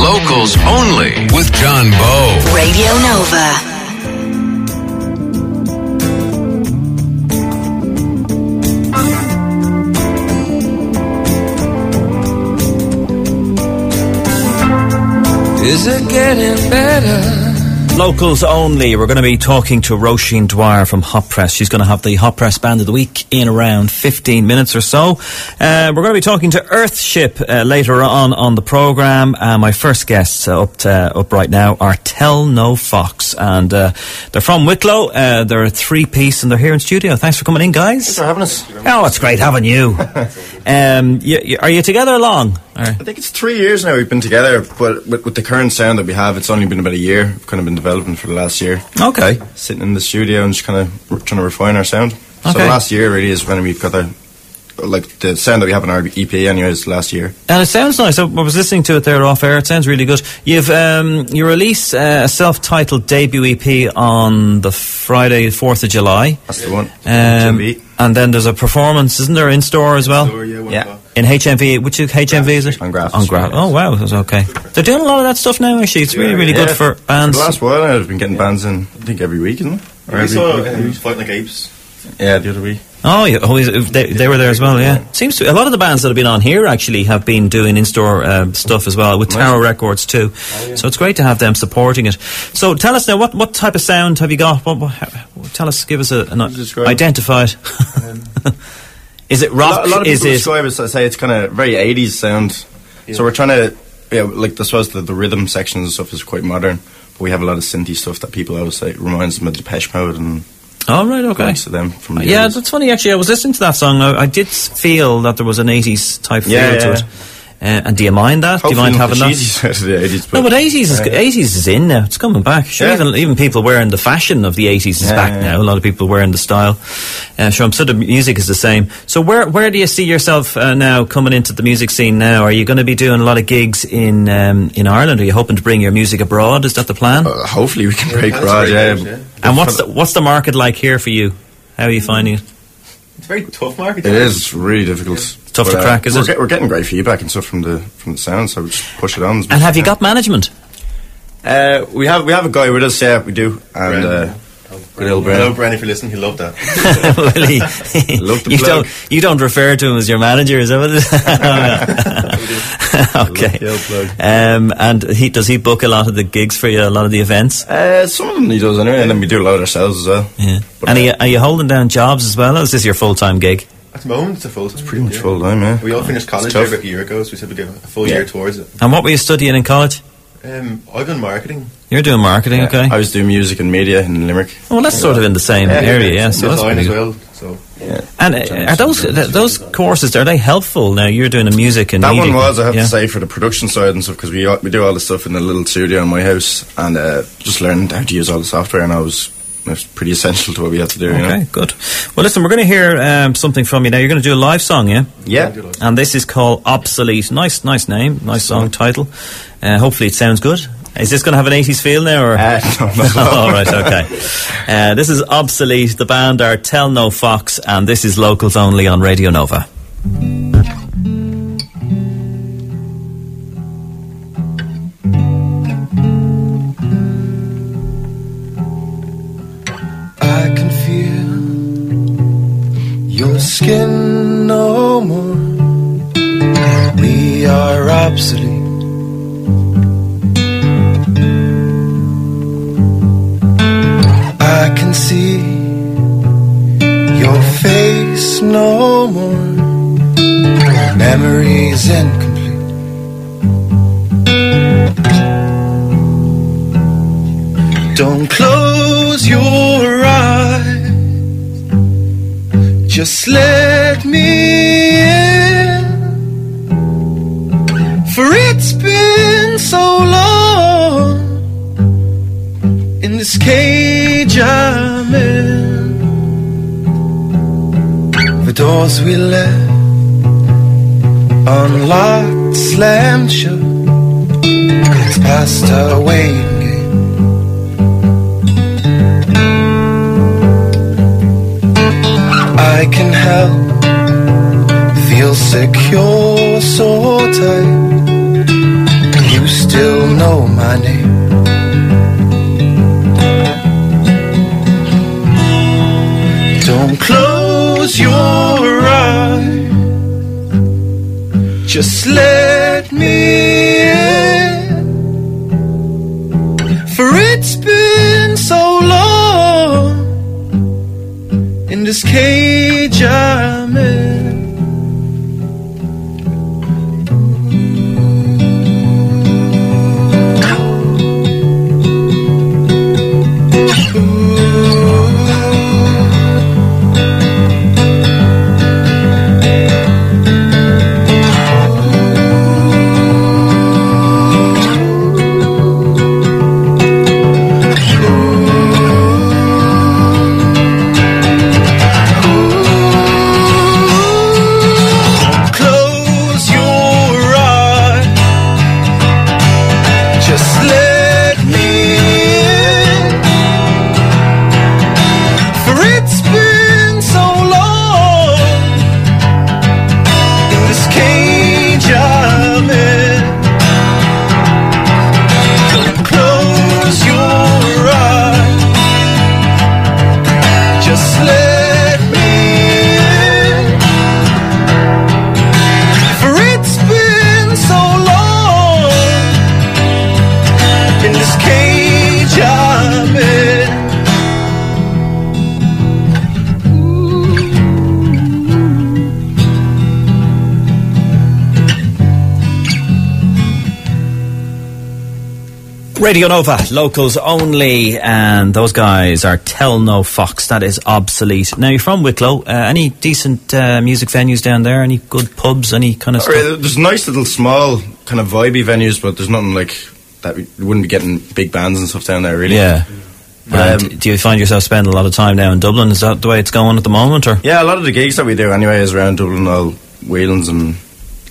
Locals only with John Bowe. Radio Nova. Is it getting better? Locals only. We're going to be talking to Roisin Dwyer from Hot Press. She's going to have the Hot Press Band of the Week in around 15 minutes or so. Uh, we're going to be talking to Earthship uh, later on on the programme. Uh, my first guests uh, up to, up right now are Tell No Foxx, and uh, they're from Wicklow. Uh, they're a three piece, and they're here in studio. Thanks for coming in, guys. Thanks for having us. Oh, it's great having you. um, you, you. Are you together long? Or- I think it's three years now we've been together, but with, with the current sound that we have, it's only been about a year. We've kind of been developing for the last year. Okay. Sitting in the studio and just kind of r- trying to refine our sound. Okay. So the last year really is when we've got the like the sound that we have in our EP anyways last year. And it sounds nice. I I was listening to it there off air. It sounds really good. You've um, you release uh, a self-titled debut EP on the Friday, fourth of July, That's the one. um, and then there's a performance, isn't there, in store as well? Yeah. In HMV, which is HMV is it? On Graft. On Graft. Oh wow, that's okay. They're doing a lot of that stuff now. Actually, it's really really good for bands. the last while I've been getting bands in, I think every week, isn't it? Or We every- saw um, Fighting Like Apes. yeah, the other week. Oh, yeah. oh they, they were there as well. Yeah, seems to a lot of the bands that have been on here actually have been doing in-store um, stuff as well with Tower Records too. So it's great to have them supporting it. So tell us now, what what type of sound have you got? What, what, tell us, give us a, an Describe. identify it. is it A rock? lot, a lot of is people it? describe it, I say it's kind of very 80s sound. So we're trying to, yeah, like I suppose the, the rhythm sections and stuff is quite modern, but we have a lot of synthy stuff that people always say reminds them of Depeche Mode and Oh right, okay. likes of them from the Yeah, 80s. that's funny. Actually, I was listening to that song. I, I did feel that there was an '80s type feel Yeah, to yeah. it. Uh, and do you mind that? do you mind not having the that? cheesy side of the 80s, No, but but eighties is Yeah. eighties is in now. It's coming back. Sure, Yeah. even even people wearing the fashion of the eighties is Yeah, back yeah, now. A lot of people wearing the style. Uh, sure, I'm sure the music is the same. So where where do you see yourself uh, now coming into the music scene? Now, are you going to be doing a lot of gigs in um, in Ireland? Are you hoping to bring your music abroad? Is that the plan? uh, hopefully we can break That's rod, very yeah. yeah. and what's the, what's the market like here for you? How are you finding it? It's very tough market. It is really difficult. tough to But, uh, crack, is we're it? Get, we're getting great feedback and stuff from the from the sound, so we just push it on. And have you we got management? Uh, we have we have a guy with us, yeah, we do, and uh, good old Hello, Brennan. If you're listening, he'll love that. Really? Love the you plug. don't you don't refer to him as your manager, is that what it is? okay. the old plug. Um, and he does he book a lot of the gigs for you, a lot of the events? Uh, some of them he does anyway, and then we do a lot ourselves as well. Yeah. But, And are uh, you, are you holding down jobs as well? Or is this your full time gig? At the moment, it's a full time. pretty much full time, yeah. We all finished college It's about a year ago, so we said we'd give a full Yeah. year towards it. And what were you studying in college? Um, I've done marketing. You're doing marketing, okay? I was doing music and media in Limerick. well, that's sort of in the same area, yeah. So that's design pretty as well. So Yeah. And uh, are those th- those courses are they helpful? Now you're doing the music and That media. one was, I have yeah. to say, for the production side and stuff, because we we do all the stuff in the little studio in my house, and uh, just learned how to use all the software, and I was it's pretty essential to what we had to do. You Okay, know? good. Well, listen, we're going to hear um, something from you now. You're going to do a live song, yeah? Yeah. And this is called Obsolete. Nice, nice name, nice song title. Uh, hopefully, it sounds good. Is this going to have an 80s feel now? Or? Uh, no, all. All right, okay. Uh, this is Obsolete. The band are Tell No Foxx, and this is Locals Only on Radio Nova. Skin no more. We are obsolete. I can see your face no more. Memories incomplete. Just let me in. For it's been so long in this cage I'm in. The doors we left unlocked, slammed shut. It's past our I can help. Feel secure, so tight. You still know my name. Don't close your eyes. Just let me in. For it's been so long in this cave. Radio Nova, locals only, and those guys are Tell No Foxx. That is obsolete. Now you're from Wicklow. Uh, any decent uh, music venues down there? Any good pubs? Any kind of stuff? Right, There's nice little small kind of vibey venues, but there's nothing like that. We wouldn't be getting big bands and stuff down there, really. Yeah. Um, do you find yourself spending a lot of time now in Dublin? Is that the way it's going at the moment, or? Yeah, a lot of the gigs that we do anyway is around Dublin, all Whelan's and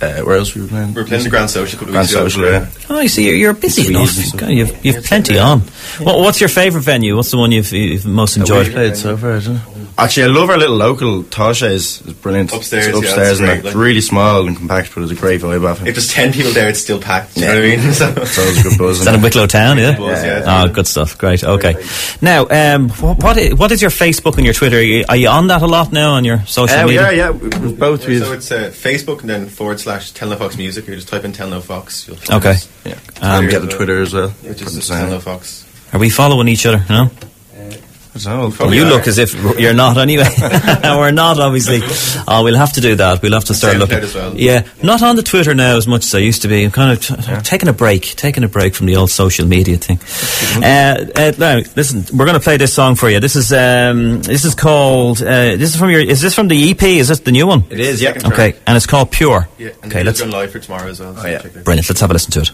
uh, where else were we were playing? We were playing the Grand Social a couple of Grand. Social, yeah. Oh, I see. You're, you're busy enough. and stuff. You've, you've plenty on. What, what's your favourite venue? What's the one you've, you've most enjoyed? played so far, isn't it? Actually, I love our little local Tasha is, is brilliant. Upstairs, it's upstairs it's and great, it's like- really small and compact, but it's a great vibe off If it. there's 10 people there, it's still packed. Do you know what I mean? So, It's always a good buzz. Is that in Wicklow Town? Yeah. buzz, yeah. Oh, good stuff. Great. Okay. Now, um, what is, what is your Facebook and your Twitter? Are you, are you on that a lot now on your social Uh, media? are, yeah. we- We've both. We've, so it's uh, Facebook and then forward slash Tell No Foxx Music. You just type in Tell No Foxx. You'll Okay. us, yeah. Um, we get the Twitter as well. Which Put is the Tell same. No Foxx. Are we following each other? No. I don't know, Probably you are. look as if you're not anyway. We're not, obviously. Oh, we'll have to do that. We'll have to start SoundCloud looking. as well. Yeah, not on the Twitter now as much as I used to be. I'm kind of t- taking a break, taking a break from the old social media thing. Uh, uh, now, listen, we're going to play this song for you. This is um, this is called. Uh, this is from your. Is this from the EP? Is this the new one? It is, yeah. Okay, and it's called Pure. Yeah, and okay, okay, let's going live for tomorrow as well. so Oh, yeah. it brilliant. Let's have a listen to it.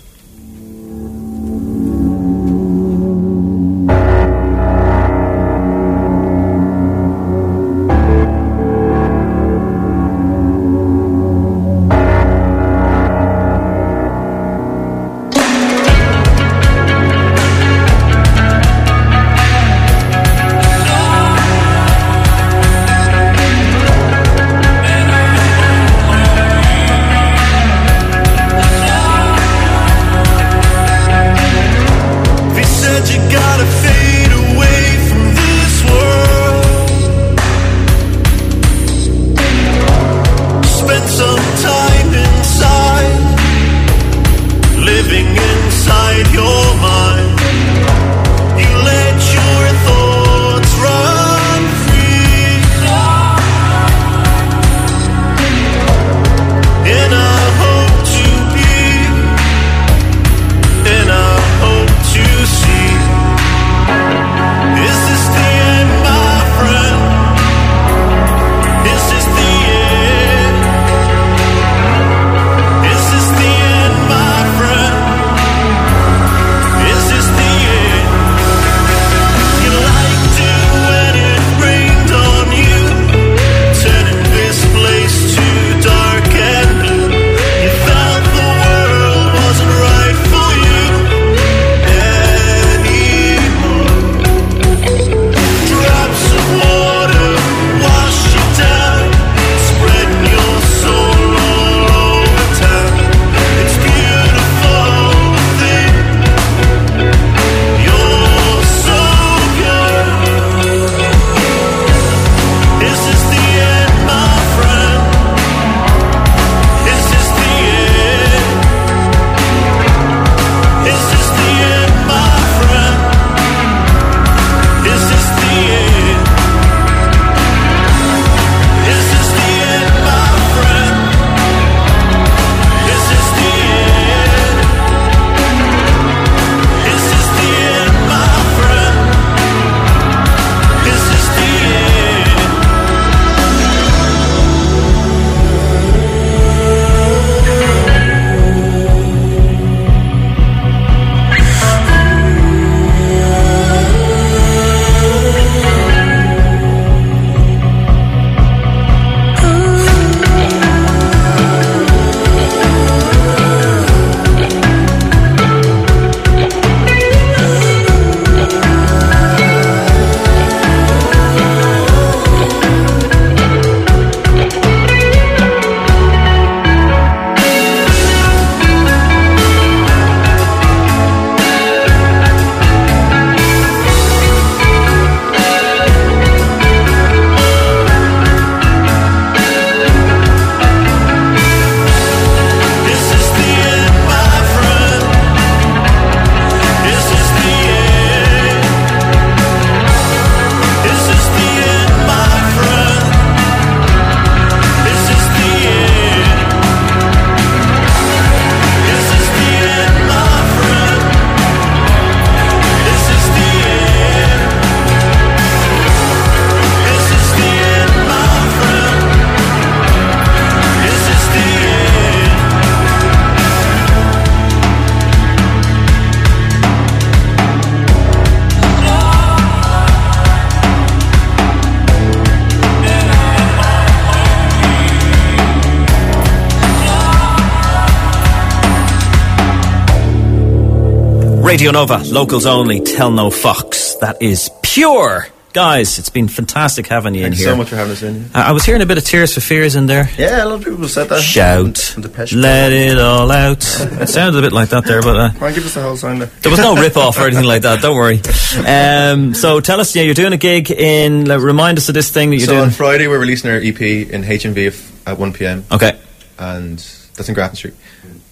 Radio Nova, locals only, tell no foxx. That is pure. Guys, it's been fantastic having you Thanks in here. so much for having us in. I I was hearing a bit of Tears for Fears in there. Yeah, a lot of people said that. Shout, And let it all out. It sounded a bit like that there, but uh, Why give us the whole sound there? there was no rip off or anything like that. Don't worry. Um, so tell us, yeah, you're doing a gig in. like, remind us of this thing that you're So on. Friday we're releasing our EP in HMV at 1 p.m. Okay, and that's in Grafton Street.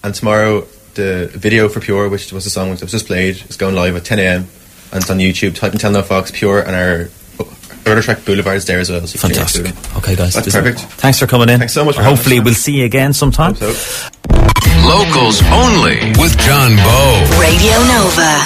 And tomorrow the video for Pure, which was the song that was just played, is going live at 10 a.m. and it's on YouTube. Type in Tell No Foxx Pure and our other track Boulevard is there as well. So you can check fantastic. Okay, guys, That's this is- perfect. Thanks for coming in. Thanks so much for Hopefully, us. we'll see you again sometime. So. Locals only with John Bowe. Radio Nova.